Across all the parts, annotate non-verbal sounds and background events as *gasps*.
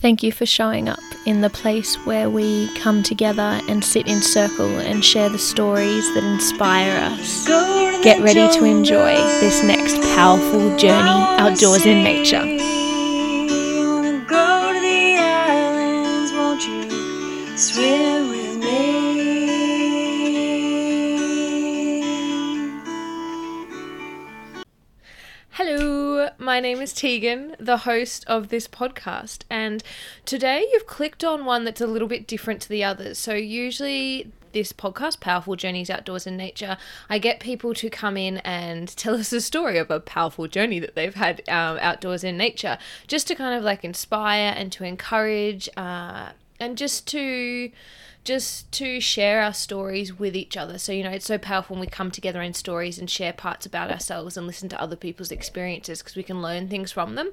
Thank you for showing up in the place where we come together and sit in circle and share the stories that inspire us. Get ready to enjoy this next powerful journey outdoors in nature. My name is Tegan, the host of this podcast, and today you've clicked on one that's a little bit different to the others. So, usually, this podcast, Powerful Journeys Outdoors in Nature, I get people to come in and tell us a story of a powerful journey that they've had um, outdoors in nature, just to kind of like inspire and to encourage, uh, and just to just to share our stories with each other. So, you know, it's so powerful when we come together in stories and share parts about ourselves and listen to other people's experiences because we can learn things from them.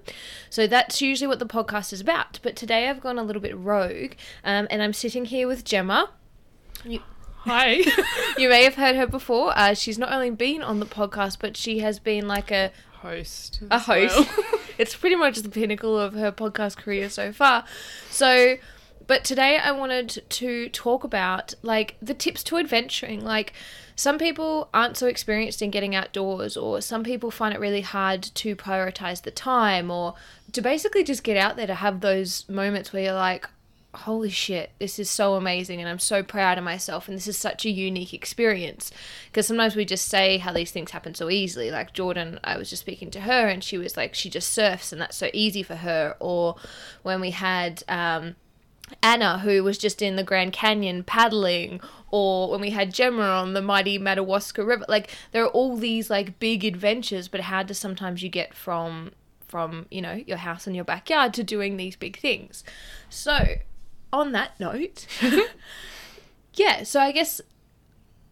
So, that's usually what the podcast is about. But today I've gone a little bit rogue um, and I'm sitting here with Gemma. You, Hi. *laughs* you may have heard her before. Uh, she's not only been on the podcast, but she has been like a host. a host. well. *laughs* it's pretty much the pinnacle of her podcast career so far. So, but today I wanted to talk about like the tips to adventuring. Like, some people aren't so experienced in getting outdoors, or some people find it really hard to prioritize the time, or to basically just get out there to have those moments where you're like, holy shit, this is so amazing and I'm so proud of myself and this is such a unique experience. Because sometimes we just say how these things happen so easily. Like Jordan, I was just speaking to her and she was like, she just surfs and that's so easy for her. Or when we had um, Anna, who was just in the Grand Canyon paddling, or when we had Gemma on the mighty Madawaska River. Like there are all these like big adventures, but how does sometimes you get from from you know your house and your backyard to doing these big things? So on that note, *laughs* yeah, so I guess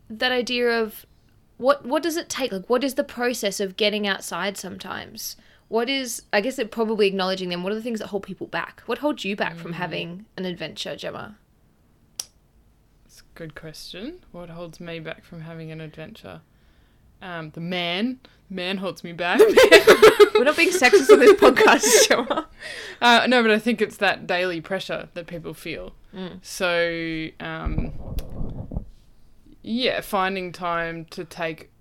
that idea of what what does it take? Like what is the process of getting outside sometimes? What is I guess it probably acknowledging them. What are the things that hold people back? What holds you back from having an adventure, Gemma? It's a good question. What holds me back from having an adventure? Um, the man. Man holds me back. *laughs* We're not being sexist on this podcast, *laughs* Gemma. uh, no, but I think it's that daily pressure that people feel. Mm. So, um, yeah, finding time to take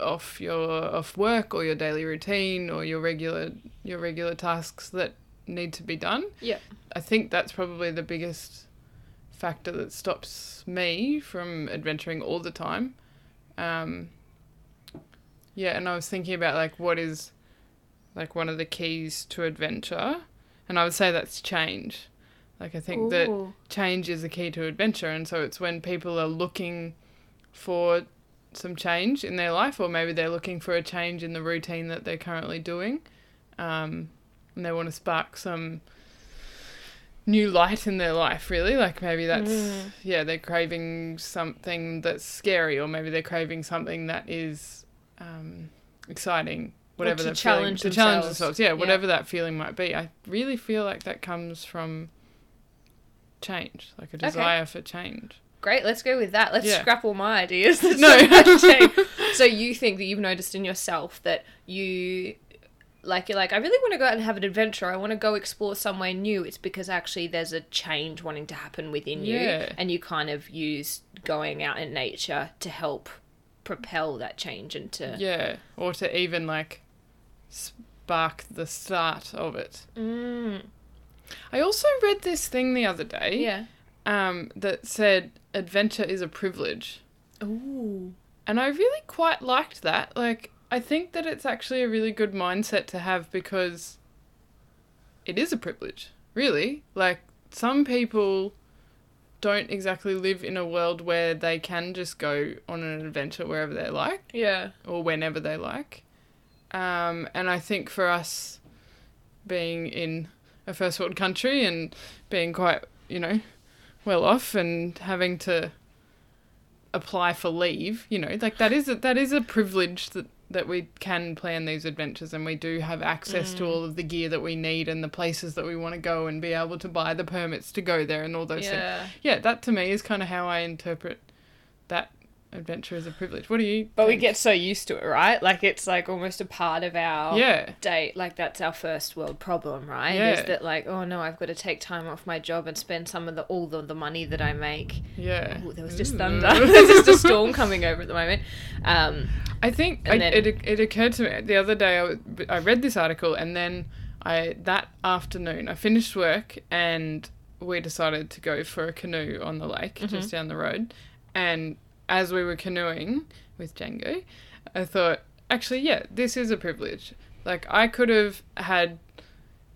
off your off work or your daily routine or your regular your regular tasks that need to be done. Yeah. I think that's probably the biggest factor that stops me from adventuring all the time. Um, yeah, and I was thinking about like what is like one of the keys to adventure, and I would say that's change. Like I think that change is the key to adventure, and so it's when people are looking for some change in their life, or maybe they're looking for a change in the routine that they're currently doing, um, and they want to spark some new light in their life. Really, like maybe that's Mm. yeah, they're craving something that's scary, or maybe they're craving something that is um, exciting. Whatever they're challenge feeling, to challenge themselves. yeah, Yeah. whatever that feeling might be. I really feel like that comes from change, like a desire for change. Great, let's go with that. Let's Yeah. scrap all my ideas. *laughs* That's No. so much change. so you think that you've noticed in yourself that you like you're like I really want to go out and have an adventure. I want to go explore somewhere new. It's because actually there's a change wanting to happen within you Yeah. and you kind of use going out in nature to help propel that change and to Yeah, or to even like spark the start of it. Mm, I also read this thing the other day yeah. Um, that said adventure is a privilege. Ooh. And I really quite liked that. Like, I think that it's actually a really good mindset to have because it is a privilege, really. Like, some people don't exactly live in a world where they can just go on an adventure wherever they like Yeah. or whenever they like. Um, and I think for us, being in a first world country and being quite, you know, well off and having to apply for leave, you know, like that is a, that is a privilege that that we can plan these adventures and we do have access to mm. all of the gear that we need and the places that we want to go and be able to buy the permits to go there and all those things Yeah. yeah, that to me is kind of how I interpret that adventure is a privilege. What do you? But we get so used to it, right? Like it's like almost a part of our yeah, date. Like that's our first world problem, right? Yeah. Is that like, oh no, I've got to take time off my job and spend some of the all the, the money that I make. yeah. Ooh, there was just Ooh. thunder. *laughs* There's just a storm coming over at the moment. Um, I think I, then- it it occurred to me the other day. I, was- I read this article and then I that afternoon I finished work and we decided to go for a canoe on the lake Mm-hmm. just down the road. And as we were canoeing with Django, I thought, actually, yeah, this is a privilege. Like I could have had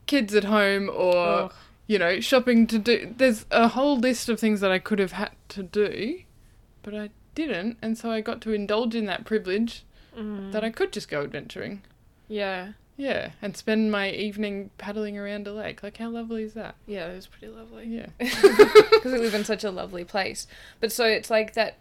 kids at home or Ugh. you know shopping to do. There's a whole list of things that I could have had to do, but I didn't, and so I got to indulge in that privilege mm, that I could just go adventuring. yeah, Yeah, and spend my evening paddling around a lake. Like, how lovely is that? yeah, it was pretty lovely. Yeah. *laughs* because we live in such a lovely place. But so it's like that.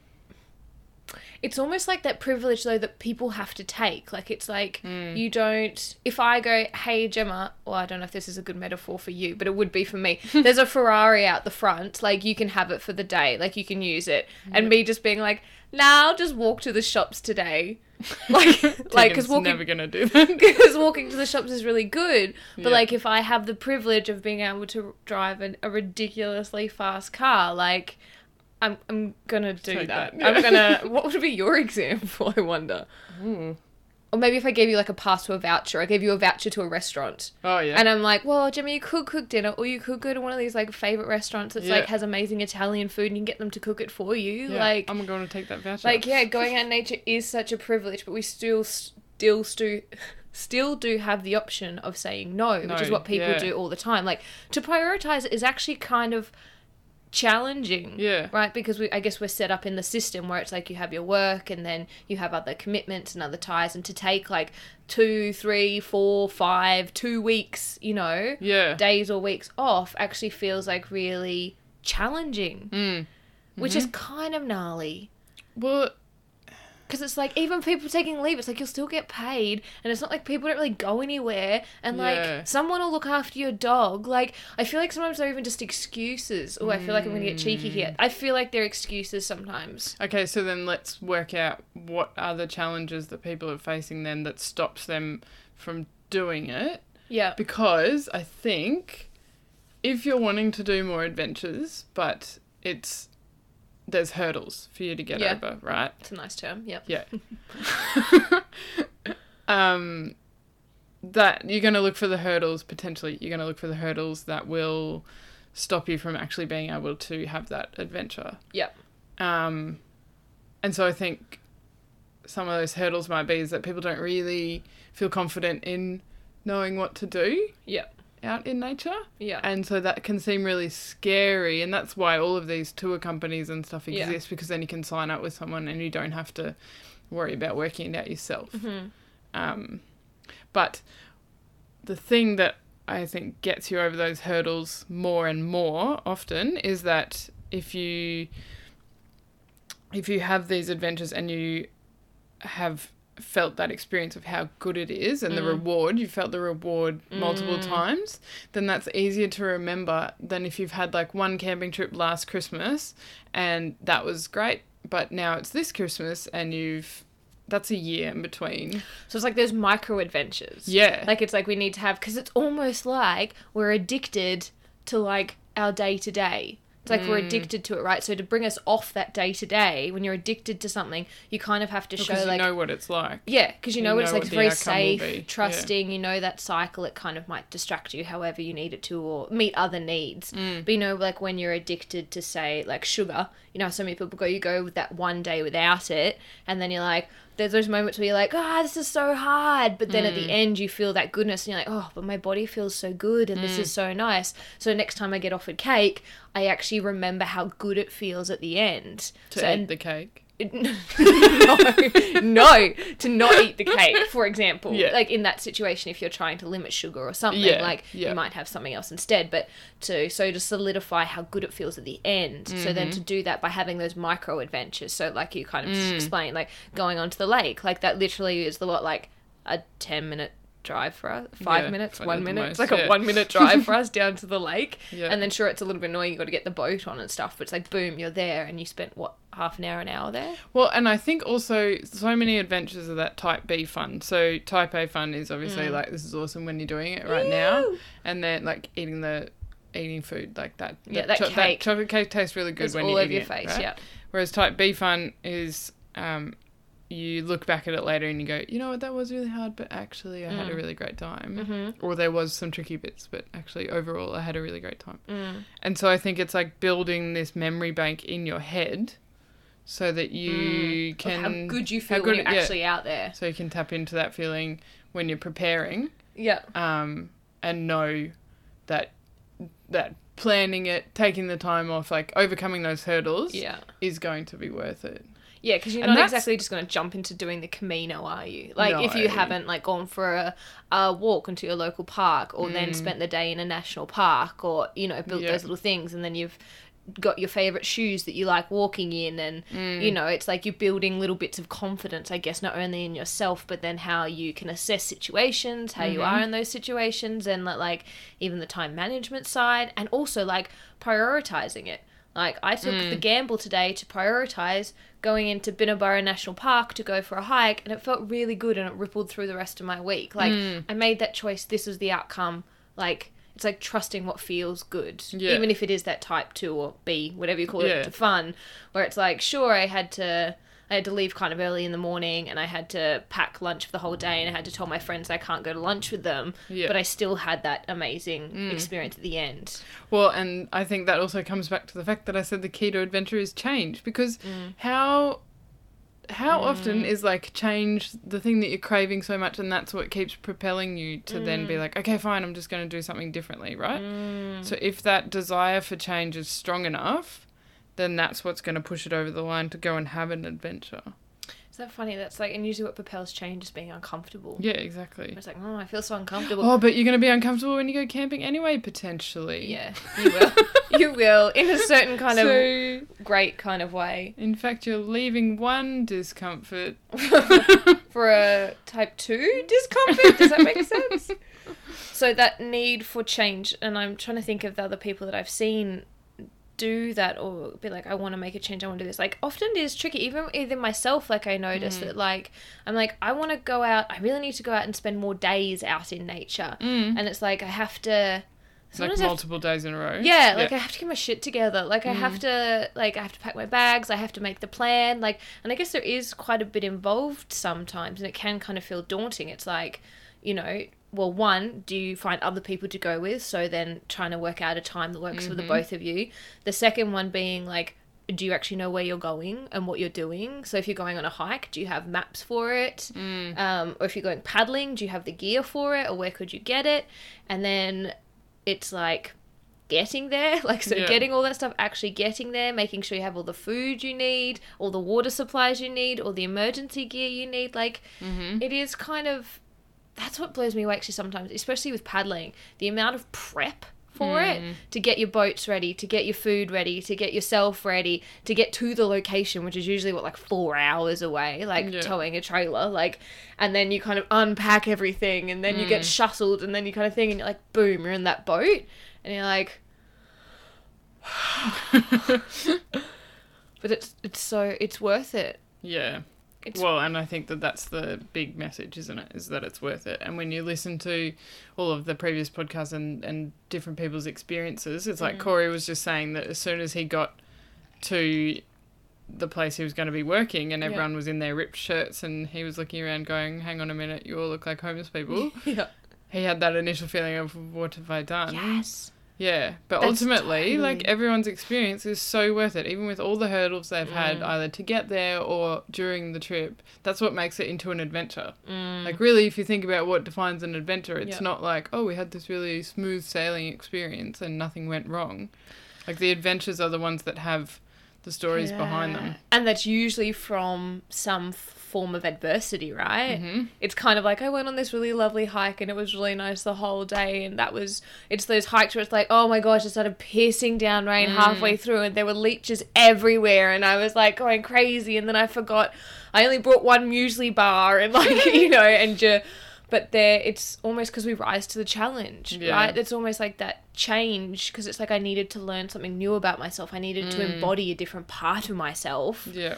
It's almost like that privilege though that people have to take. Like it's like Mm. you don't. If I go, hey Gemma, well I don't know if this is a good metaphor for you, but it would be for me. *laughs* There's a Ferrari out the front. Like you can have it for the day. Like you can use it. And me just being like, nah, I'll just walk to the shops today. *laughs* Like, *laughs* like because walking never gonna do that. because walking to the shops is really good. But Yeah. like if I have the privilege of being able to drive an, a ridiculously fast car, like I'm I'm gonna do Take that. that, I'm gonna. *laughs* What would be your example? I wonder. Ooh. Or maybe if I gave you like a pass to a voucher, I gave you a voucher to a restaurant, Oh yeah. and I'm like, well, Jimmy, you could cook dinner, or you could go to one of these like favorite restaurants that's like has amazing Italian food, and you can get them to cook it for you. yeah. Like, I'm going to take that voucher. like yeah, *laughs* going out in nature is such a privilege, but we still still stu still do have the option of saying no, which is what people yeah. do all the time. Like to prioritize it is actually kind of challenging. Yeah. Right? Because we I guess we're set up in the system where it's like you have your work and then you have other commitments and other ties and to take like two, three, four, five, two weeks, you know, Yeah. days or weeks off actually feels like really challenging. Mm. Which is kind of gnarly. Well, Because it's like, even people taking leave, it's like you'll still get paid, and it's not like people don't really go anywhere, and like Yeah. someone will look after your dog. Like, I feel like sometimes they're even just excuses. Oh, I feel like I'm gonna get cheeky here. I feel like they're excuses sometimes. okay, so then let's work out what are the challenges that people are facing then that stops them from doing it. Yeah. Because I think if you're wanting to do more adventures, but it's there's hurdles for you to get Yeah. over, right? It's a nice term. Yep. Yeah. *laughs* *laughs* um, that you're going to look for the hurdles potentially. You're going to look for the hurdles that will stop you from actually being able to have that adventure. Yep. Um, and so I think some of those hurdles might be is that people don't really feel confident in knowing what to do Yep. Out in nature. Yeah. And so that can seem really scary. And that's why all of these tour companies and stuff Yeah. exist because then you can sign up with someone and you don't have to worry about working it out yourself. Mhm. Um, but the thing that I think gets you over those hurdles more and more often is that if you if you have these adventures and you have felt that experience of how good it is and the Mm. reward you felt the reward multiple Mm. times then that's easier to remember than if you've had like one camping trip last christmas and that was great but now it's this christmas and you've that's a year in between So it's like those micro adventures. yeah Like it's like we need to have because it's almost like we're addicted to like our day to day. It's like we're Mm. addicted to it, right? So to bring us off that day to day, when you're addicted to something, you kind of have to show you like know what it's like yeah, because you know you what it's know like. what It's very safe, be. Yeah. trusting. You know that cycle. It kind of might distract you, however you need it to, or meet other needs. Mm. But you know, like when you're addicted to say like sugar, you know, so many people go, you go with that one day without it, and then you're like, there's those moments where you're like, ah, this is so hard, but then at Mm. the end you feel that goodness, and you're like, oh, but my body feels so good, and Mm. this is so nice. So next time I get offered cake, I actually remember how good it feels at the end. to so, eat and- the cake *laughs* no, no, to not eat the cake, for example. Yeah. Like in that situation, if you're trying to limit sugar or something, Yeah, like yeah. you might have something else instead. But to so to solidify how good it feels at the end. So Mm-hmm. then to do that by having those micro adventures. So like you kind of just Mm. explained, like going onto the lake, like that literally is the what like a ten minute drive for us. Five Yeah, minutes, one minute. most, it's like yeah. a one minute drive for us *laughs* down to the lake. Yeah. And then sure, it's a little bit annoying. You got to get the boat on and stuff. But it's like boom, you're there, and you spent what half an hour, an hour there. Well, and I think also so many adventures are that type B fun. So type A fun is obviously Mm. like this is awesome when you're doing it right now, and then like eating the eating food like that. Yeah, that cho- cake. chocolate cake tastes really good It's when all you over your it, face. right? Yeah. Whereas type B fun is um, you look back at it later and you go, you know what, that was really hard, but actually I had a Mm. really great time. Mm-hmm. Or there was some tricky bits, but actually overall I had a really great time. Mm. And so I think it's like building this memory bank in your head so that you Of can how good you feel good- when you're yeah. actually out there. so you can tap into that feeling when you're preparing Yeah. um, and know that that planning it, taking the time off, like overcoming those hurdles Yeah. is going to be worth it. Yeah, because you're And not that's- exactly just going to jump into doing the Camino, are you? Like, if you haven't like gone for a, a walk into your local park, or then spent the day in a national park, or you know built Mm. Yeah. those little things, and then you've got your favorite shoes that you like walking in, and Mm. you know it's like you're building little bits of confidence, I guess, not only in yourself, but then how you can assess situations, how you Mm-hmm. are in those situations, and like even the time management side, and also like prioritizing it. Like I took Mm. the gamble today to prioritize going into Binnaburra National Park to go for a hike, and it felt really good, and it rippled through the rest of my week. Like Mm. I made that choice. This was the outcome. Like it's like trusting what feels good, Yeah. even if it is that type two or B, whatever you call Yeah. it, fun. Where it's like, sure, I had to. I had to leave kind of early in the morning and I had to pack lunch for the whole day and I had to tell my friends I can't go to lunch with them. Yeah. But I still had that amazing mm. experience at the end. Well, and I think that also comes back to the fact that I said the key to adventure is change because mm. how how mm. often is like change the thing that you're craving so much and that's what keeps propelling you to then be like okay fine i'm just going to do something differently right so if that desire for change is strong enough then that's what's going to push it over the line to go and have an adventure Is that funny? That's like, and usually what propels change is being uncomfortable. yeah exactly It's like, oh, I feel so uncomfortable. oh but you're going to be uncomfortable when you go camping anyway potentially Yeah, you will. *laughs* you will, in a certain *laughs* kind so of great kind of way. in fact you're leaving one discomfort *laughs* For a type 2 discomfort, does that make sense? So that need for change, and I'm trying to think of the other people that I've seen do that or be like, I want to make a change, I want to do this. Like, often it is tricky, even even myself. Like, I notice that, like, I'm like, I want to go out, I really need to go out and spend more days out in nature. Mm. And it's like, I have to. like sometimes I have to multiple days in a row Yeah, like I have to get my shit together. Like I Mm. have to like I have to pack my bags, I have to make the plan. Like and I guess there is quite a bit involved sometimes and it can kind of feel daunting. It's like, you know, well, one, do you find other people to go with? So then trying to work out a time that works for the Mm-hmm. both of you. The second one being like do you actually know where you're going and what you're doing? So if you're going on a hike, do you have maps for it? Mm. Um, or if you're going paddling, do you have the gear for it, or where could you get it? And then it's like getting there *laughs* like so Yeah. getting all that stuff actually getting there making sure you have all the food you need all the water supplies you need all the emergency gear you need like Mm-hmm. it is kind of that's what blows me away actually sometimes especially with paddling the amount of prep for Mm. it to get your boats ready to get your food ready to get yourself ready to get to the location which is usually what like four hours away like Yeah. towing a trailer like and then you kind of unpack everything and then you Mm. get shuttled and then you kind of thing and you're like boom you're in that boat and you're like *laughs* *sighs* but it's it's so it's worth it yeah it's Well, and I think that that's the big message, isn't it? Is that it's worth it. And when you listen to all of the previous podcasts and, and different people's experiences, it's like mm. Corey was just saying that as soon as he got to the place he was going to be working and Yeah. everyone was in their ripped shirts and he was looking around going, hang on a minute, you all look like homeless people. *laughs* yeah he had that initial feeling of, what have I done? yes Yeah, but That's ultimately, like everyone's experience is so worth it, even with all the hurdles they've had Mm. either to get there or during the trip. That's what makes it into an adventure. mm. Like, really, if you think about what defines an adventure, it's Yeah. not like, oh, we had this really smooth sailing experience and nothing went wrong. Like, the adventures are the ones that have the stories behind them. And that's usually from some f- form of adversity, right? hmm It's kind of like I went on this really lovely hike and it was really nice the whole day. And that was, it's those hikes where it's like, oh my gosh, it started piercing down rain halfway through and there were leeches everywhere. And I was like going crazy. And then I forgot, I only brought one muesli bar and like, *laughs* you know, and you but there it's almost because we rise to the challenge Yeah. right it's almost like that change because it's like i needed to learn something new about myself i needed to embody a different part of myself Yeah.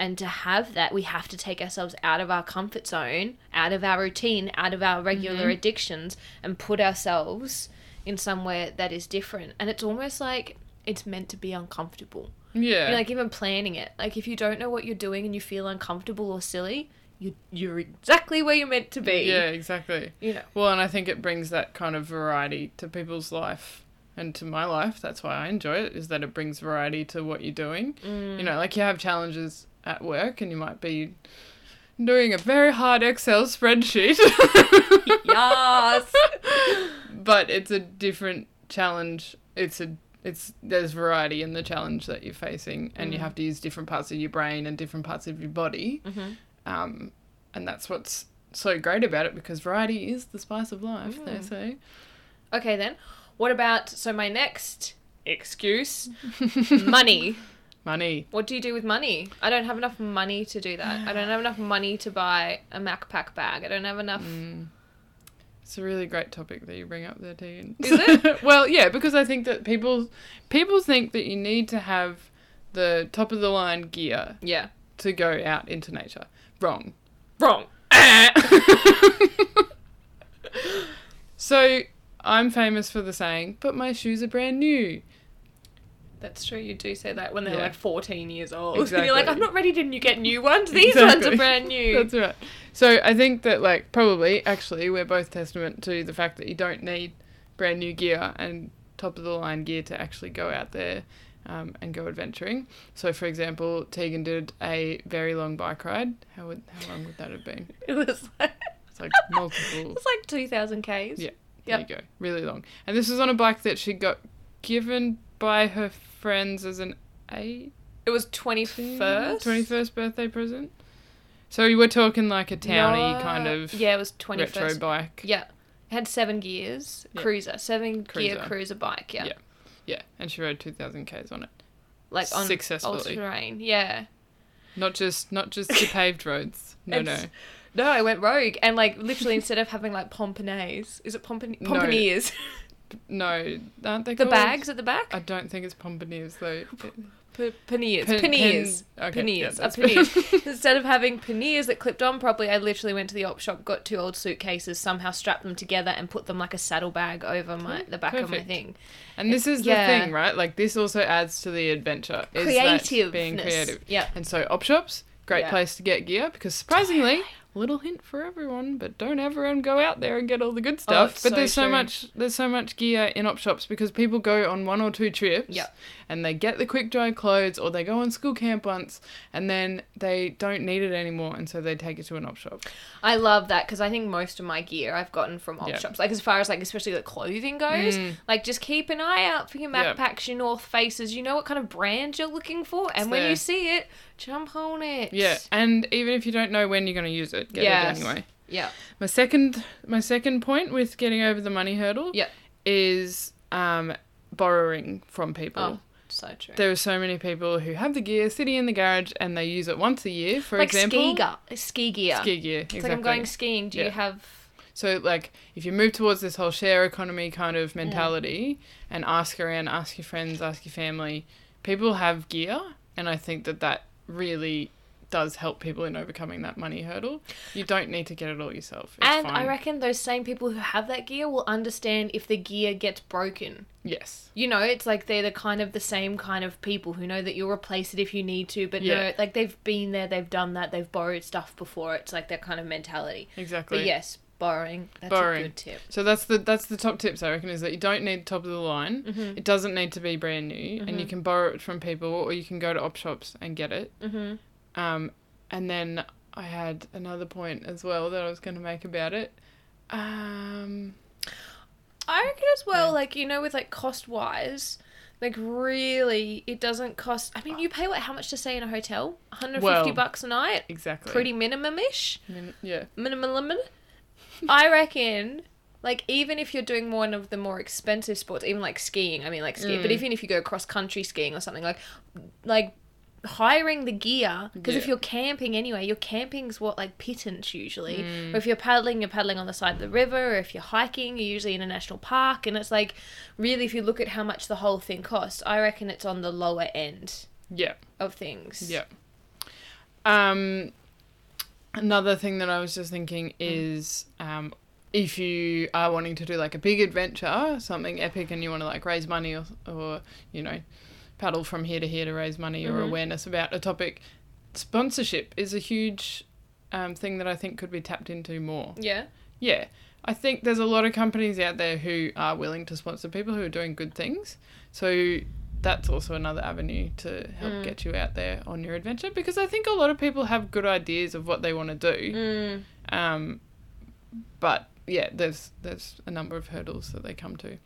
And to have that we have to take ourselves out of our comfort zone out of our routine out of our regular Mm-hmm. addictions and put ourselves in somewhere that is different and it's almost like it's meant to be uncomfortable Yeah. you know, like even planning it. Like if you don't know what you're doing and you feel uncomfortable or silly, you you're exactly where you're meant to be. yeah, exactly. *laughs* You know. Well, and I think it brings that kind of variety to people's life and to my life. That's why I enjoy it, is that it brings variety to what you're doing. Mm. You know, like you have challenges at work and you might be doing a very hard Excel spreadsheet, Yes. *laughs* but it's a different challenge. It's a it's there's variety in the challenge that you're facing, and you Mm. have to use different parts of your brain and different parts of your body. Mhm. Um, and that's what's so great about it because variety is the spice of life. They Mm. say. okay then. What about so my next excuse? *laughs* money. Money. What do you do with money? I don't have enough money to do that. I don't have enough money to buy a Macpac bag. I don't have enough. Mm. It's a really great topic that you bring up there, Tegan. Is it? *laughs* well, yeah, because I think that people people think that you need to have the top of the line gear Yeah. to go out into nature. Wrong. Wrong. *laughs* So I'm famous for the saying, "But my shoes are brand new." That's true. You do say that when they're Yeah. like 14 years old. Exactly. *laughs* You're like, I'm not ready to new- get new ones. *laughs* These ones are brand new. *laughs* That's right. So I think that like probably actually we're both testament to the fact that you don't need brand new gear and top of the line gear to actually go out there um, and go adventuring. So for example, Tegan did a very long bike ride. How would how long would that have been? It was like, It's like multiple. it's like 2,000 Ks. Yeah. Yep. There you go. Really long. And this was on a bike that she got given by her friends as an eight It was 21st? twenty first birthday present. So you were talking like a towny No. kind of Yeah, it was 21st. retro bike. Yeah. It had seven gears. Yeah. Cruiser. Seven gear Cruiser. cruiser bike. Yeah. Yeah. Yeah, and she rode two thousand k's on it. Like on all terrain. Yeah. Not just not just the *laughs* paved roads. No, It's- no. No, I went rogue and like literally instead of having like pomponaise, is it pompon- No. No, aren't they the called? bags at the back? I don't think it's pomponeers though. P- panniers. Pen- panniers. pen- okay, panniers. yeah, *laughs* Instead of having panniers that clipped on properly, I literally went to the op shop, got two old suitcases, somehow strapped them together, and put them like a saddlebag over my oh, the back of my thing. And this is the thing, right? Like this also adds to the adventure. is being creative. Yeah. And so op shops, great Yeah. place to get gear because surprisingly, little hint for everyone, but don't everyone um, go out there and get all the good oh, stuff. Oh, but so there's so true. much there's so much gear in op shops because people go on one or two trips Yep. And they get the quick dry clothes or they go on school camp once and then they don't need it anymore and so they take it to an op shop. I love that because I think most of my gear I've gotten from op Yeah. shops. Like as far as like especially the clothing goes, Mm. like just keep an eye out for your backpacks, your North Faces. You know what kind of brand you're looking for, and when there. you see it, jump on it. Yeah, and even if you don't know when you're going to use it, get Yes. it anyway. Yeah. My second my second point with getting over the money hurdle Yeah. is um, borrowing from people. Oh, so true. There are so many people who have the gear sitting in the garage and they use it once a year, for like example. ski, gu- ski gear. Ski gear, It's exactly. like I'm going skiing. Do you have? So, like, if you move towards this whole share economy kind of mentality and ask around, ask your friends, ask your family, people have gear, and I think that that really does help people in overcoming that money hurdle. You don't need to get it all yourself. It's and fine. I reckon those same people who have that gear will understand if the gear gets broken. yes. You know, it's like they're the kind of the same kind of people who know that you'll replace it if you need to, but Yeah. no, like they've been there, they've done that, they've borrowed stuff before. It's like that kind of mentality. Exactly. But yes, borrowing. That's Borrowing. a good tip. So that's the that's the top tips I reckon is that you don't need top of the line. Mm-hmm. It doesn't need to be brand new, and you can borrow it from people, or you can go to op shops and get it. Mm-hmm. Um, and then I had another point as well that I was going to make about it. Um, I reckon as well, Yeah. like, you know, with like cost wise, like really, it doesn't cost. I mean, you pay what, how much to stay in a hotel? 150 Well, bucks a night? exactly. Pretty minimum ish? I mean, yeah. Minimum. I reckon. Like even if you're doing one of the more expensive sports, even like skiing, I mean like skiing, but Mm. even if you go cross country skiing or something like, like hiring the gear because if you're camping anyway your camping's what like pittance usually Mm. or if you're paddling you're paddling on the side of the river or if you're hiking you're usually in a national park and it's like really if you look at how much the whole thing costs i reckon it's on the lower end Yeah. of things Yeah. Um, another thing that I was just thinking is um, if you are wanting to do like a big adventure, something epic, and you want to like raise money or, or you know, paddle from here to here to raise money or Mhm. awareness about a topic, sponsorship is a huge um, thing that I think could be tapped into more. yeah Yeah. I think there's a lot of companies out there who are willing to sponsor people who are doing good things. So that's also another avenue to help Mm. get you out there on your adventure because I think a lot of people have good ideas of what they want to do. mm. Um, but yeah, there's there's a number of hurdles that they come to.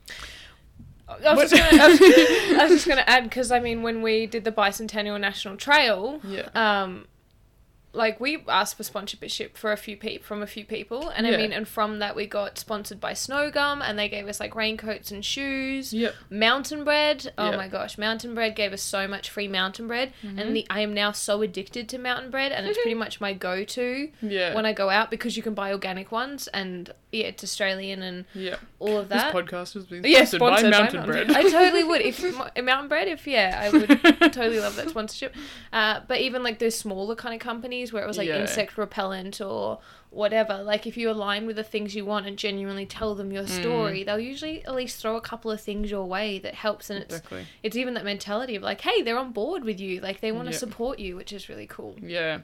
I was, just gonna, I, was, I was just *laughs* gonna add because I mean when we did the bicentennial national trail Yeah. um like we asked for sponsorship for a few people from a few people and Yeah. i mean and from that we got sponsored by snowgum and they gave us like raincoats and shoes Yep. mountain bread oh Yeah. my gosh mountain bread gave us so much free mountain bread Mm-hmm. and the i am now so addicted to mountain bread and it's pretty *laughs* much my go-to Yeah. when i go out because you can buy organic ones and yeah it's australian and yeah. all of that. This podcast has been yeah, sponsored, sponsored by Mountain Bread. I totally would. If *laughs* mountain bread, if yeah, I would *laughs* totally love that sponsorship. Uh, but even like those smaller kind of companies where it was like Yeah. insect repellent or whatever, like if you align with the things you want and genuinely tell them your story, Mm. they'll usually at least throw a couple of things your way that helps. And it's Exactly. it's even that mentality of like, hey, they're on board with you, like they want to Yeah. support you, which is really cool. Yeah.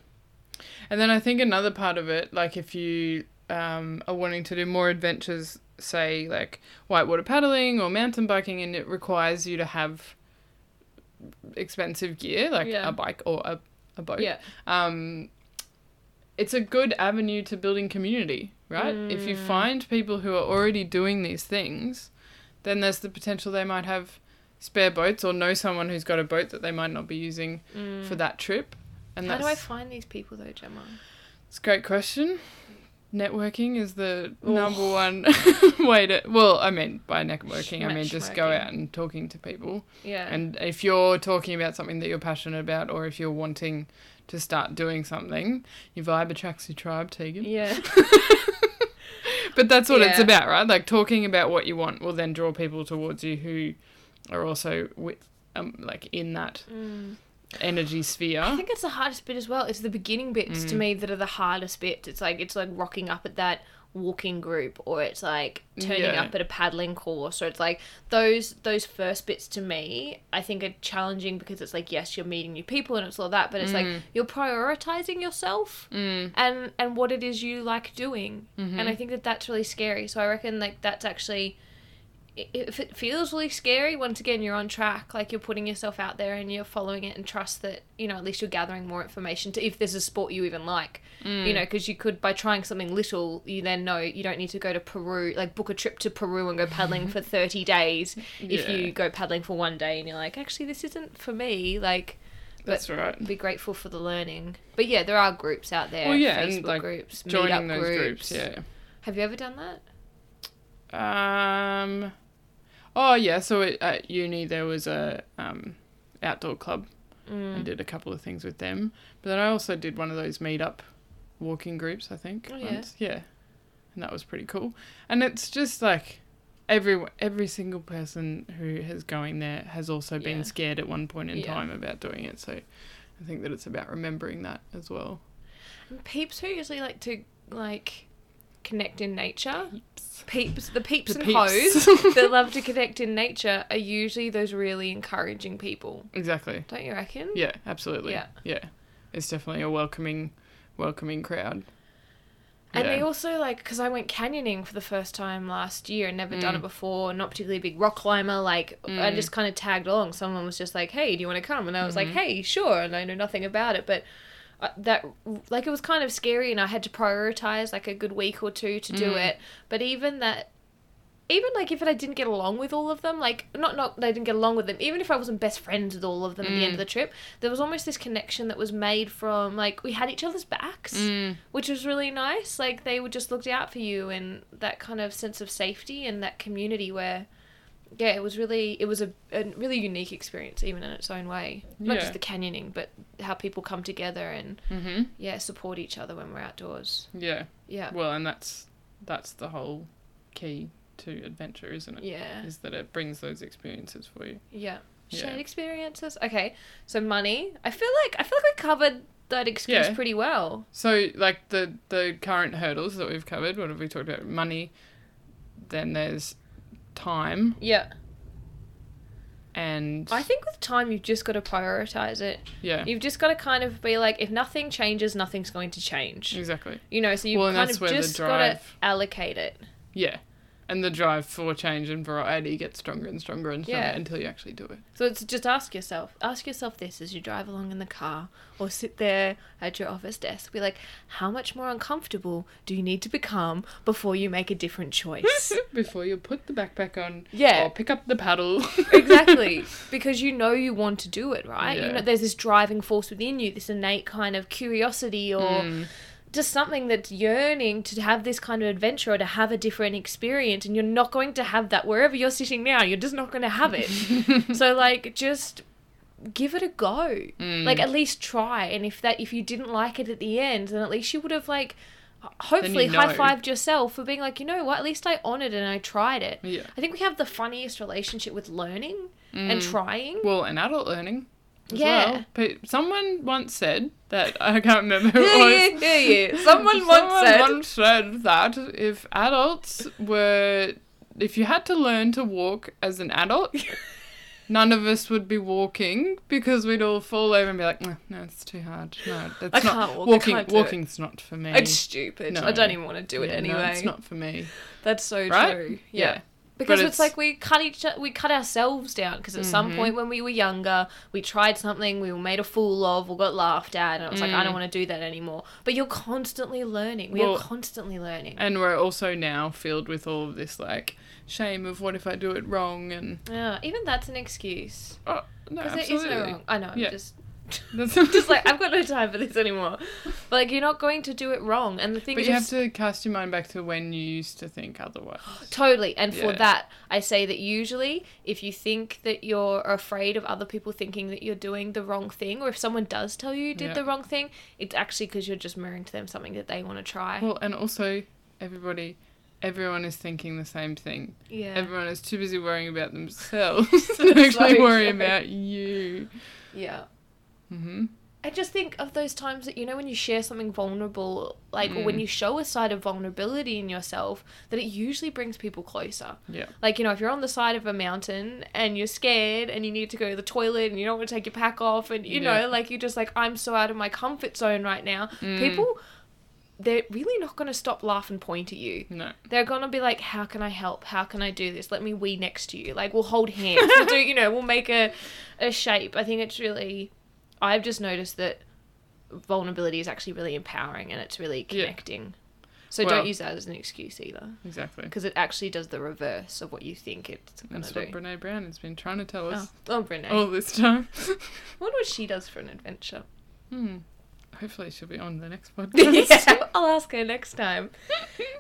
And then I think another part of it, like if you um, are wanting to do more adventures, say like whitewater paddling or mountain biking, and it requires you to have expensive gear, like Yeah. a bike or a, a boat. Yeah. Um, it's a good avenue to building community, right? If you Mm. find people who are already doing these things, then there's the potential they might have spare boats or know someone who's got a boat that they might not be using for that trip. And Mm. How do I find these people though, Gemma? it's a great question. Networking is the Oof. number one *laughs* way to. Well, I mean by networking, I mean just go out and talking to people. Yeah. And if you're talking about something that you're passionate about, or if you're wanting to start doing something, your vibe attracts your tribe, Tegan. yeah. *laughs* But that's what it's about, right? Like talking about what you want will then draw people towards you who are also with, um, like in that Mm. Energy sphere. I think it's the hardest bit as well. It's the beginning bits to Mm. me that are the hardest bits. It's like it's like rocking up at that walking group or it's like turning Yeah. up at a paddling course or it's like those those first bits to me I think are challenging because it's like yes you're meeting new people and it's all that but it's like you're prioritizing yourself Mm. and and what it is you like doing Mm-hmm. and I think that that's really scary so I reckon like that's actually if it feels really scary once again you're on track like you're putting yourself out there and you're following it and trust that you know at least you're gathering more information to if there's a sport you even like Mm. you know because you could by trying something little you then know you don't need to go to peru like book a trip to peru and go paddling for *laughs* 30 days if you go paddling for one day and you're like actually this isn't for me like That's right. be grateful for the learning but yeah there are groups out there Well, yeah, facebook like groups joining meetup those groups. groups, yeah. have you ever done that Um. Oh yeah. So at, at uni there was a um, outdoor club. Mm. and did a couple of things with them. But then I also did one of those meetup walking groups. I think. Oh, yeah. once. Yeah. And that was pretty cool. And it's just like every every single person who has going there has also been scared at one point in Yeah. time about doing it. So I think that it's about remembering that as well. And peeps who usually like to like connect in nature. Peeps, the peeps The and peeps. hoes *laughs* that love to connect in nature are usually those really encouraging people. Exactly. Don't you reckon? Yeah. Absolutely. Yeah. Yeah. It's definitely a welcoming, welcoming crowd. And Yeah. they also like because I went canyoning for the first time last year and never done Mm. it before. Not particularly a big rock climber. Like I Mm. just kind of tagged along. Someone was just like, "Hey, do you want to come?" And I was like, Mhm. "Hey, sure." And I know nothing about it, but that like it was kind of scary, and I had to prioritize like a good week or two to do Mm. it. But even that. Even like if I didn't get along with all of them, like not not that I didn't get along with them, even if I wasn't best friends with all of them at the end Mm. of the trip, there was almost this connection that was made from like we had each other's backs Mm. which was really nice. Like they would just looked out for you and that kind of sense of safety and that community where yeah, it was really it was a, a really unique experience, even in its own way. Not Yeah. just the canyoning, but how people come together and Mm-hmm. yeah, support each other when we're outdoors. Yeah. Yeah, Well, and that's that's the whole key to adventure, isn't it? yeah, Is that it brings those experiences for you. yeah. Yeah. Shared experiences. Okay, so money. I feel like I feel like we covered that excuse Yeah. pretty well. So, like the the current hurdles that we've covered. What have we talked about? Money. Then there's time Yeah, and I think with time you've just got to prioritize it. yeah, You've just got to kind of be like, if nothing changes, nothing's going to change. exactly. You know, so you've Well, and kind that's of where the just got to drive- allocate it. Yeah, and the drive for change and variety gets stronger and stronger and stronger Yeah. until you actually do it. So it's just ask yourself, ask yourself this as you drive along in the car or sit there at your office desk. Be like, how much more uncomfortable do you need to become before you make a different choice? *laughs* Before you put the backpack on, Yeah. or pick up the paddle. *laughs* exactly. Because you know you want to do it, right? You know there's this driving force within you, this innate kind of curiosity or Mm. Just something that's yearning to have this kind of adventure or to have a different experience and you're not going to have that wherever you're sitting now you're just not going to have it *laughs* so like just give it a go Mm. like at least try and if that if you didn't like it at the end then at least you would have like hopefully know. high-fived yourself for being like you know what at least i honored and i tried it Yeah. i think we have the funniest relationship with learning and trying Well, and adult learning. Yeah. Well. Pe- Someone once said that *laughs* I can't remember who it was. yeah, yeah, yeah. Someone *laughs* once Someone said, once said that if adults were, if you had to learn to walk as an adult, *laughs* none of us would be walking because we'd all fall over and be like, no, no it's too hard. No, it's I not can't walk, walking. do it." walking's not for me. It's stupid. No. I don't even want to do it Yeah, anyway. No, it's not for me. That's so Right? true. Yeah. Yeah. Because it's, it's- like we cut each we cut ourselves down because at some Mhm. point when we were younger we tried something we were made a fool of or got laughed at and it was like I don't Mm. want to do that anymore. But you're constantly learning. We Well, are constantly learning. And we're also now filled with all of this like shame of what if I do it wrong and yeah, even that's an excuse. oh no, Because there is absolutely. no wrong. I know. I'm Yeah. just *laughs* That's just like I've got no time for this anymore. But like you're not going to do it wrong. And the thing But is you have to cast your mind back to when you used to think otherwise. *gasps* Totally. And for Yeah. that, I say that usually if you think that you're afraid of other people thinking that you're doing the wrong thing, or if someone does tell you you did Yeah. the wrong thing, it's actually because you're just mirroring to them something that they want to try. Well, and also everybody, everyone is thinking the same thing. yeah. Everyone is too busy worrying about themselves *laughs* to actually *laughs* So worry true. about you. yeah. Hmm I just think of those times that, you know, when you share something vulnerable, like or when Mm. you show a side of vulnerability in yourself, that it usually brings people closer. Yeah. Like, you know, if you're on the side of a mountain and you're scared and you need to go to the toilet and you don't want to take your pack off and, you Yeah. know, like you're just like, I'm so out of my comfort zone right now, Mm. people, they're really not going to stop, laugh, and point at you. No. They're going to be like, how can I help? How can I do this? Let me wee next to you. Like, we'll hold hands. we'll do, you know, we'll make a, a shape. I think it's really, I've just noticed that vulnerability is actually really empowering and it's really Yeah. connecting. So Well- don't use that as an excuse either Exactly. because it actually does the reverse of what you think it's going That's to what do. Brene Brown has been trying to tell Oh, us oh Brene. all this time. *laughs* what what she does for an adventure. hmm. Hopefully she'll be on the next *laughs* podcast. yeah, *laughs* I'll ask her next time.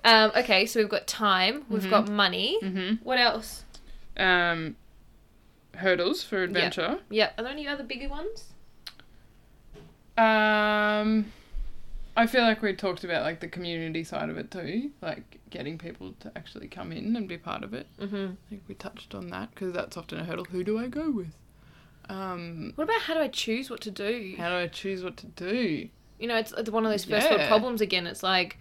Um, okay, so we've got time, we've Mhm. got money. hmm What else? Um, hurdles for adventure. Yeah, are there any other bigger ones? Um, I feel like we talked about like the community side of it too, like getting people to actually come in and be part of it. Mm-hmm. I think we touched on that because that's often a hurdle. Who do I go with? Um, What about how do I choose what to do? how do I choose what to do? You know, it's, it's one of those first world problems again. It's like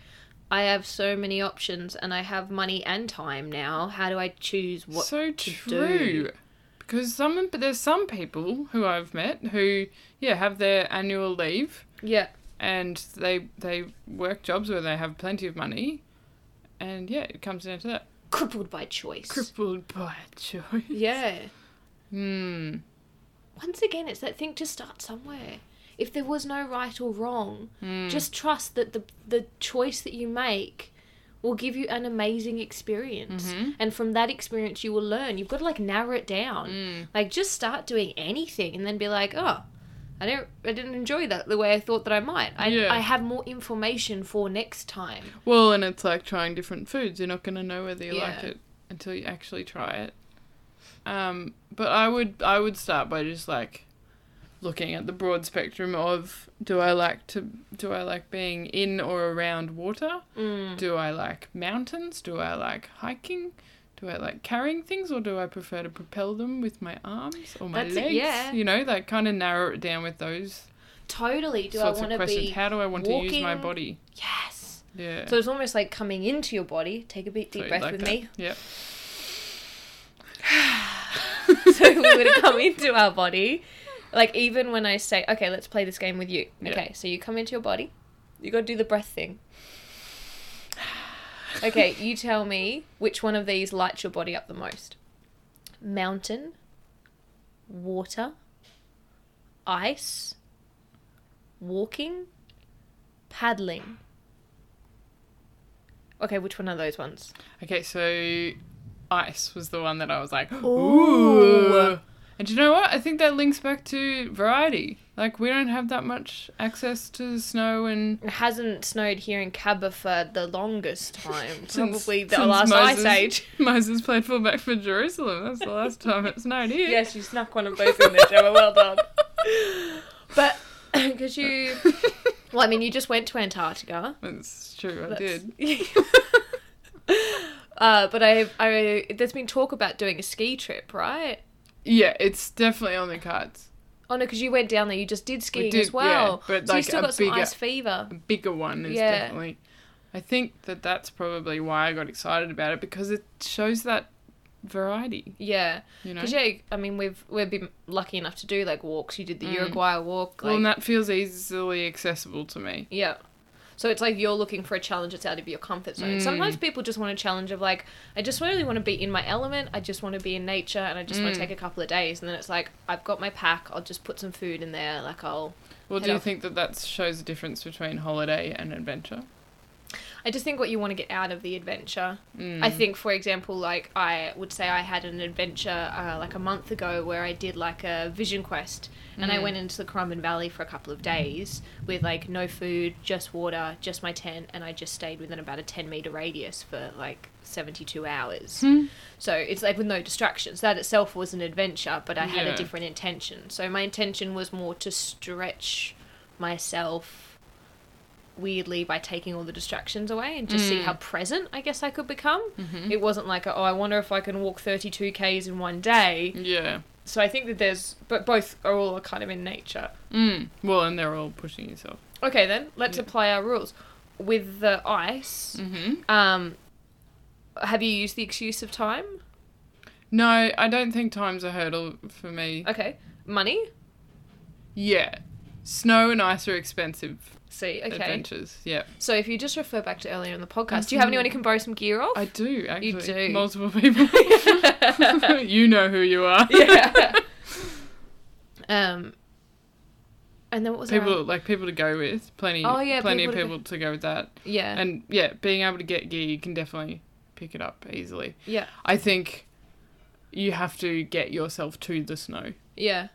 I have so many options and I have money and time now. How do I choose what so to true. do? Because some, but there's some people who I've met who, yeah, have their annual leave Yeah. and they they work jobs where they have plenty of money, and yeah, it comes down to that. Crippled by choice. Crippled by *laughs* choice. yeah. Hmm. Once again, it's that thing to start somewhere. If there was no right or wrong, Hmm. just trust that the the choice that you make will give you an amazing experience. Mhm. And from that experience you will learn. You've got to like narrow it down. Mm. Like just start doing anything and then be like, "Oh, I don't I didn't enjoy that the way I thought that I might. I Yeah. I have more information for next time." Well, and it's like trying different foods. You're not going to know whether you like it until you actually try it. Um, but I would I would start by just like looking at the broad spectrum of do I like to do I like being in or around water? Mm. Do I like mountains? Do I like hiking? Do I like carrying things or do I prefer to propel them with my arms or my That's it, legs? yeah. You know, like kind of narrow it down with those Totally. Do I sorts want of to be? How do I want to use my body? Yes. Yeah. So it's almost like coming into your body. Take a big deep So breath like with that. me. Yep. *laughs* so we're gonna come into our body. *laughs* Like even when I say, okay, let's play this game with you. Yeah. Okay, so you come into your body. You got to do the breath thing. *sighs* Okay, you tell me which one of these lights your body up the most. Mountain, water, ice, walking, paddling. Okay, which one are those ones? Okay, so ice was the one that I was like, Ooh. ooh. And you know what? I think that links back to variety. Like we don't have that much access to snow and It hasn't snowed here in Cabba for the longest time. *laughs* Since- Probably the since last Moses- ice age. *laughs* Moses played fullback for Jerusalem. That's the last time it snowed here. Yes, you snuck one of both in there, Gemma. Well done. *laughs* But *coughs* because you, well, I mean, you just went to Antarctica. That's true. I That's- did. uh, but I, I, there's been talk about doing a ski trip, right? Yeah, it's definitely on the cards. Oh no, because you went down there. You just did skiing did, as well. yeah, but so like you still a got some bigger- ice fever. A bigger one is Yeah. definitely. I think that that's probably why I got excited about it because it shows that variety. Yeah, You know. because yeah, I mean, we've we've been lucky enough to do like walks. You did the Mm. Uruguay walk. well, and that feels easily accessible to me. Yeah. So it's like you're looking for a challenge that's out of your comfort zone. Mm. Sometimes people just want a challenge of like, I just really want to be in my element. I just want to be in nature, and I just want Mm. to take a couple of days. And then it's like, I've got my pack. I'll just put some food in there. Like I'll. Well, do you off. think that that shows a difference between holiday and adventure? I just think what you want to get out of the adventure. Mm. I think, for example, like I would say I had an adventure uh, like a month ago where I did like a vision quest and I Mm. went into the Currumbin Valley for a couple of days with like no food, just water, just my tent, and I just stayed within about a 10 meter radius for like 72 hours. Hmm. So it's like with no distractions. That itself was an adventure, but I had Yeah. a different intention. So my intention was more to stretch myself weirdly by taking all the distractions away and just see Mm. how present I guess I could become. Mhm. It wasn't like, oh, I wonder if I can walk 32 Ks in one day. Yeah. So I think that there's, but both are all kind of in nature. Mm. Well, and they're all pushing yourself. Okay, then let's Yeah. apply our rules. With the ice, Mm-hmm. um, have you used the excuse of time? No, I don't think time's a hurdle for me. Okay, money. Yeah. Snow and ice are expensive See, okay. adventures. Yeah. So if you just refer back to earlier in the podcast, do you have anyone you can borrow some gear off? I do, actually. do. Multiple people. *laughs* you know who you are. *laughs* yeah. *laughs* um. And then what was People like people to go with. Plenty Oh, yeah, plenty people of to go- people to go with that. Yeah. And yeah, being able to get gear you can definitely pick it up easily. yeah. I think you have to get yourself to the snow. Yeah.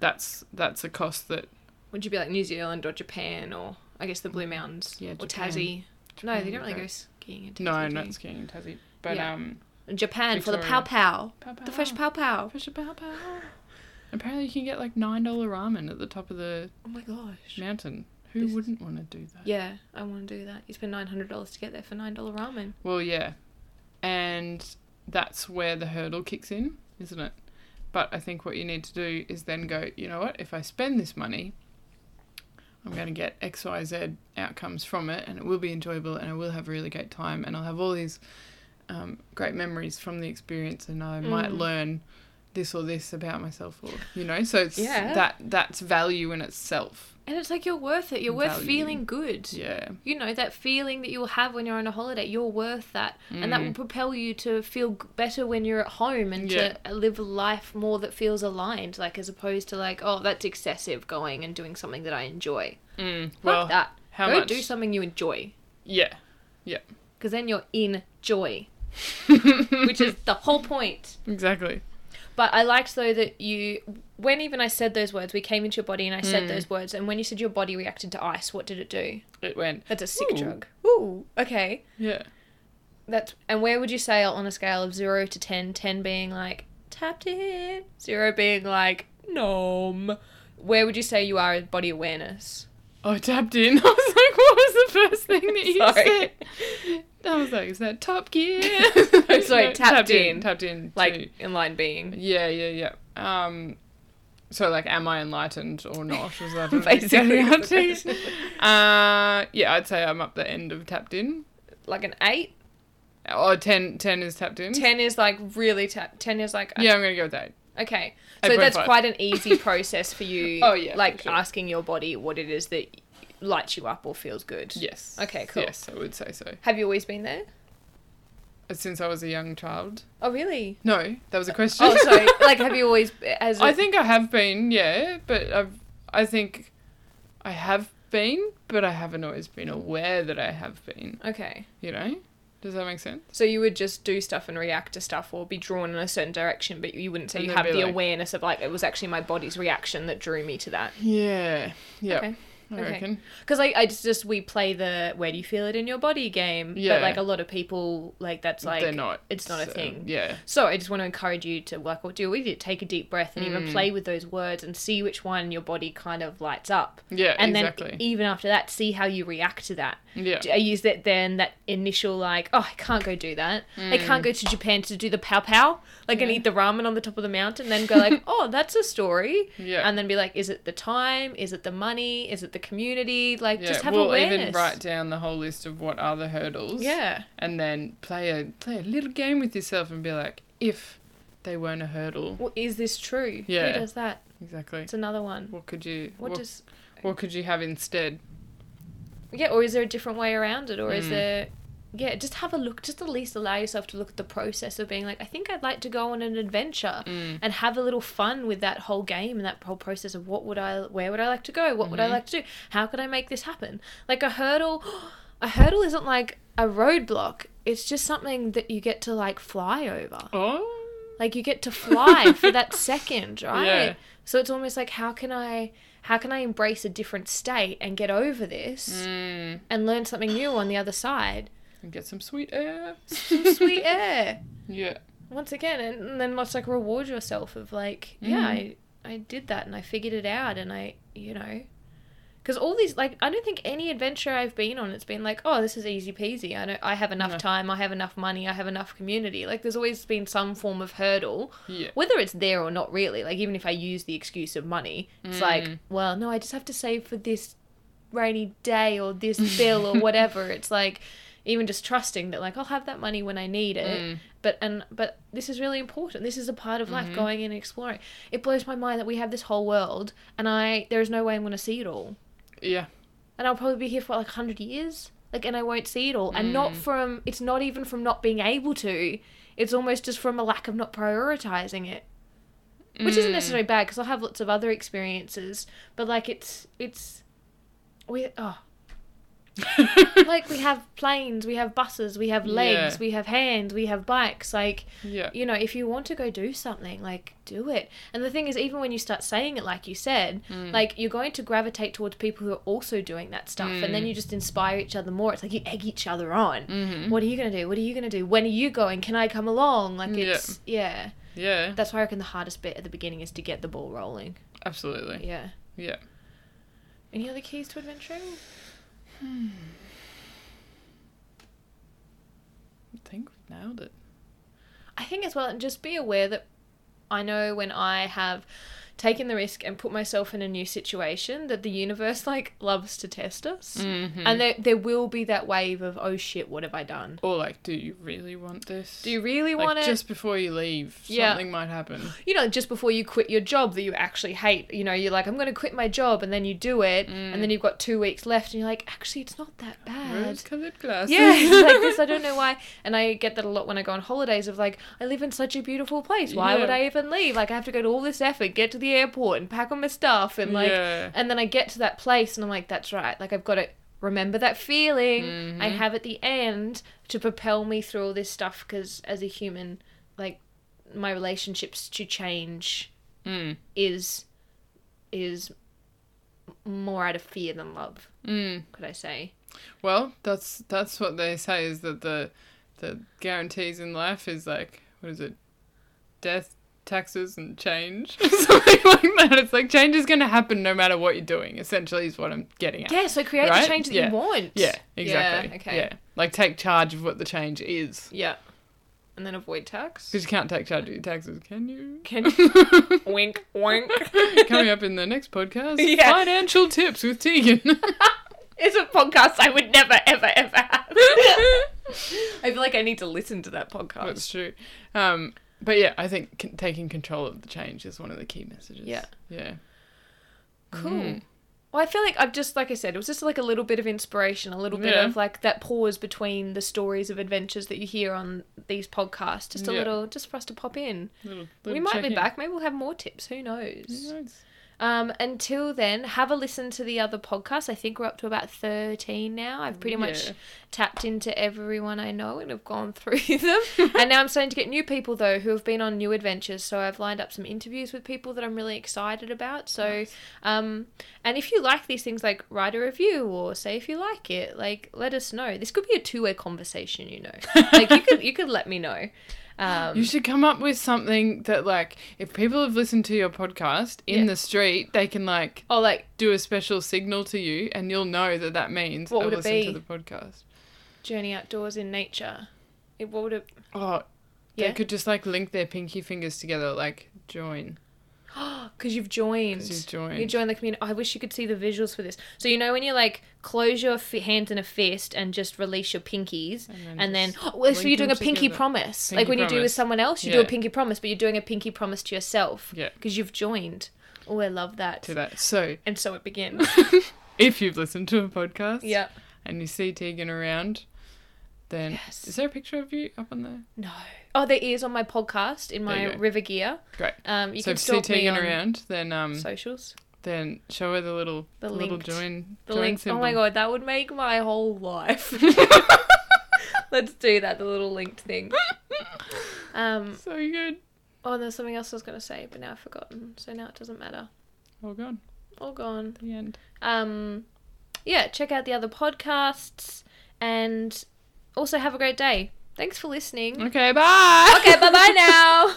That's that's a cost that Would you be like New Zealand or Japan or I guess the Blue Mountains Yeah, or Japan. Tassie? no, they don't really go skiing in Tassie. No, do not skiing in Tassie. But Yeah. um Japan for the pow Victoria. pow, pow, the fresh pow. pow pow. Fresh pow pow. Apparently you can get like nine dollar ramen at the top of the Oh my gosh. mountain. Who This- wouldn't want to do that? Yeah, I want to do that. You spend nine hundred dollars to get there for nine dollar ramen. Well, yeah. And that's where the hurdle kicks in, isn't it? But I think what you need to do is then go, you know what, if I spend this money, I'm going to get XYZ outcomes from it, and it will be enjoyable, and I will have a really great time, and I'll have all these um, great memories from the experience, and I might Mm. learn this or this about myself, or you know, so it's Yeah. that that's value in itself. And it's like you're worth it. You're worth Value. feeling good. Yeah, You know that feeling that you'll have when you're on a holiday. You're worth that, and that will Mm. propel you to feel better when you're at home and Yeah. to live a life more that feels aligned. Like as opposed to like, oh, that's excessive going and doing something that I enjoy. mm. Fuck well, that. how Go much? do something you enjoy, Yeah. Yeah, because then you're in joy, *laughs* which is the whole point. exactly. But I liked though that you, when even I said those words, we came into your body and I said Mm. those words, and when you said your body reacted to ice, what did it do? It went. That's a sick Ooh. drug. Ooh, okay. Yeah. That's and where would you say on a scale of zero to 10, 10 being like tapped in. Zero being like, nom. Where would you say you are in body awareness? I tapped in. *laughs* I was like, what was the first thing that you *laughs* Sorry. said? I was like, is that Top Gear? *laughs* *laughs* sorry, No, tapped in. Tapped in. Like, to- in line being. yeah, yeah, yeah. Um, so like, am I enlightened or not? Is that *laughs* Basically, getting at is the to? Uh, yeah, I'd say I'm up the end of tapped in. Like an 8? Oh, 10, 10 is tapped in. 10 is like really tapped. 10 is like, Yeah, I'm gonna go with eight. okay. So that's 8.5. quite an easy process for you. Oh, yeah, Like sure. asking your body what it is that lights you up or feels good. Yes. Okay, cool. Yes, I would say so. Have you always been there? Uh, since I was a young child. Oh, really? No, that was a uh, question. Oh, sorry. *laughs* like, have you always, as a, I think I have been, yeah, but I've, I think I have been, but I haven't always been aware that I have been. Okay. You know, does that make sense? So you would just do stuff and react to stuff or be drawn in a certain direction, but you wouldn't say And you have the like- awareness of like, it was actually my body's reaction that drew me to that. Yeah, yeah, Okay. I okay. reckon. Because like I just, just we play the where do you feel it in your body game, Yeah. but like a lot of people like that's like They're not. it's not a so, thing. Yeah, So I just want to encourage you to like what do with it, take a deep breath and Mm. even play with those words and see which one your body kind of lights up. yeah, And exactly. then even after that, see how you react to that. yeah, I use that then that initial like, oh, I can't go do that. I Mm. can't go to Japan to do the pow pow, like and eat the ramen on the top of the mountain. Then go like, *laughs* oh, that's a story. yeah. And then be like, is it the time? Is it the money? Is it the community? Like, yeah, just have we'll awareness. even write down the whole list of what are the hurdles. Yeah. and then play a play a little game with yourself and be like, if they weren't a hurdle, Well, is this true? Yeah. Who does that? exactly. It's another one. What could you? What What, does? what could you have instead? Yeah, or is there a different way around it, or is Mm. there? Yeah, just have a look. Just at least allow yourself to look at the process of being like, I think I'd like to go on an adventure Mm. and have a little fun with that whole game and that whole process of what would I, where would I like to go, what would I Mm-hmm. like to do, how could I make this happen? Like a hurdle, *gasps* a hurdle isn't like a roadblock. It's just something that you get to like fly over. Oh, Like you get to fly for that *laughs* second, right? Yeah. So it's almost like how can I how can I embrace a different state and get over this mm. and learn something new on the other side? And get some sweet air. Some sweet *laughs* air. Yeah, Once again, and, and then let's like reward yourself of like, yeah, Mm. I I did that and I figured it out and I, you know, because all these like I don't think any adventure I've been on it's been like, oh, this is easy peasy. I know I have enough No. time, I have enough money, I have enough community. Like there's always been some form of hurdle yeah, whether it's there or not really like even if i use the excuse of money it's like Mm. well no i just have to save for this rainy day or this bill or whatever *laughs* it's like even just trusting that like i'll have that money when i need it. Mm. but and but this is really important. This is a part of life Mm-hmm. going in and exploring. It blows my mind that we have this whole world and i there is no way i'm going to see it all. Yeah, and i'll probably be here for like 100 years. Like and i won't see it all. And Mm. not from it's not even from not being able to. It's almost just from a lack of not prioritizing it. Which isn't Mm. necessarily bad because I'll have lots of other experiences, but like it's it's we oh *laughs* like we have planes, we have buses, we have legs, Yeah. we have hands, we have bikes. Like yeah, you know, if you want to go do something, like do it. And the thing is, even when you start saying it, like you said, Mm. like you're going to gravitate towards people who are also doing that stuff, and then Mm. you just inspire each other more. It's like you egg each other on. Mhm. What are you gonna do? What are you gonna do? When are you going? Can I come along? Like Yeah. it's yeah. yeah, That's why I reckon the hardest bit at the beginning is to get the ball rolling. absolutely. Yeah. Yeah. Any other keys to adventuring? Hmm. I think we've nailed it. I think as well, and just be aware that I know when I have taken the risk and put myself in a new situation that the universe like loves to test us. Mm-hmm. And there, there will be that wave of, oh shit, what have I done? or like, do you really want this? Do you really like want it? just before you leave, Yeah. something might happen. *sighs* you know, just before you quit your job that you actually hate, you know, you're like, I'm going to quit my job, and then you do it, Mm. and then you've got two weeks left, and you're like, actually, it's not that bad. Rose-colored glasses. Yeah, *laughs* like this. I don't know *laughs* why. And I get that a lot when I go on holidays. Of like, I live in such a beautiful place. Why would I even leave? Like, I have to go to all this effort, get to the airport, and pack all my stuff, and like, Yeah. and then I get to that place, and I'm like, that's right. Like, I've got to remember that feeling I Mhm. have at the end to propel me through all this stuff. Because as a human, like, my relationships to change Mm. is is more out of fear than love. Mm. Could I say? Well, that's that's what they say is that the the guarantees in life is like what is it, death, taxes and change, *laughs* something like that. It's like change is going to happen no matter what you're doing. Essentially, is what I'm getting at. Yeah, so create Right? the change that Yeah. you want. Yeah, exactly. Yeah, okay. Yeah, like take charge of what the change is. Yeah. And then avoid tax. Because you can't take charge of your taxes, can you? Can you? *laughs* wink wink. *laughs* Coming up in the next podcast, Yeah. financial tips with Tegan. It's a podcast I would never ever ever have. I feel like I need to listen to that podcast. That's true. Um, but yeah, I think c- taking control of the change is one of the key messages. Yeah. Yeah. Cool. Mhm. Well, I feel like I've just, like I said, it was just like a little bit of inspiration, a little bit Yeah. of like that pause between the stories of adventures that you hear on these podcasts. Just a Yeah. little, just for us to pop in. Little, we might be check-in. back. Maybe we'll have more tips. Who knows? Who knows? Um, until then, have a listen to the other podcasts. I think we're up to about 13 now. I've pretty much tapped into everyone I know and have gone *laughs* through them. *laughs* and now I'm starting to get new people, though, who have been on new adventures. So I've lined up some interviews with people that I'm really excited about. So, um, and if you like these things, like write a review or say if you like it, like let us know. This could be a two way conversation, you know. *laughs* like you could, you could let me know. Um, You should come up with something that, like, if people have listened to your podcast in Yeah. the street, they can, like, oh, like do a special signal to you and you'll know that that means What would it be? to the podcast. journey outdoors in nature. It, what would it? Oh, Yeah. they could just, like, link their pinky fingers together, like, join. *gasps* Because you've joined. you've joined. You joined the community. Oh, I wish you could see the visuals for this. So you know when you like close your fi- hands in a fist and just release your pinkies, And and then then, oh, *gasps* well, so you're doing a pinky together. promise, Pinky like when you do with someone else, you do a pinky promise, but you're doing a pinky promise to yourself. Yeah. Because you've joined. Oh, I love that. To that. So, And so it begins. *laughs* if you've listened to a podcast yeah. and you see Tegan around, then Yes. is there a picture of you up on there? No. Oh, there is on my podcast in my. River Gear. Great. Um, you so can if you see stalk me on around, then um, socials. then show her the little The the little join The join link. symbol. Oh my god, that would make my whole life. *laughs* *laughs* Let's do that. The little linked thing. *laughs* Um. So good. Oh, there's something else I was gonna say, but now I've forgotten. So now it doesn't matter. All gone. All gone. The end. Um. Yeah. Check out the other podcasts, and also have a great day. Thanks for listening. Okay. Bye. Okay. Bye bye *laughs* now.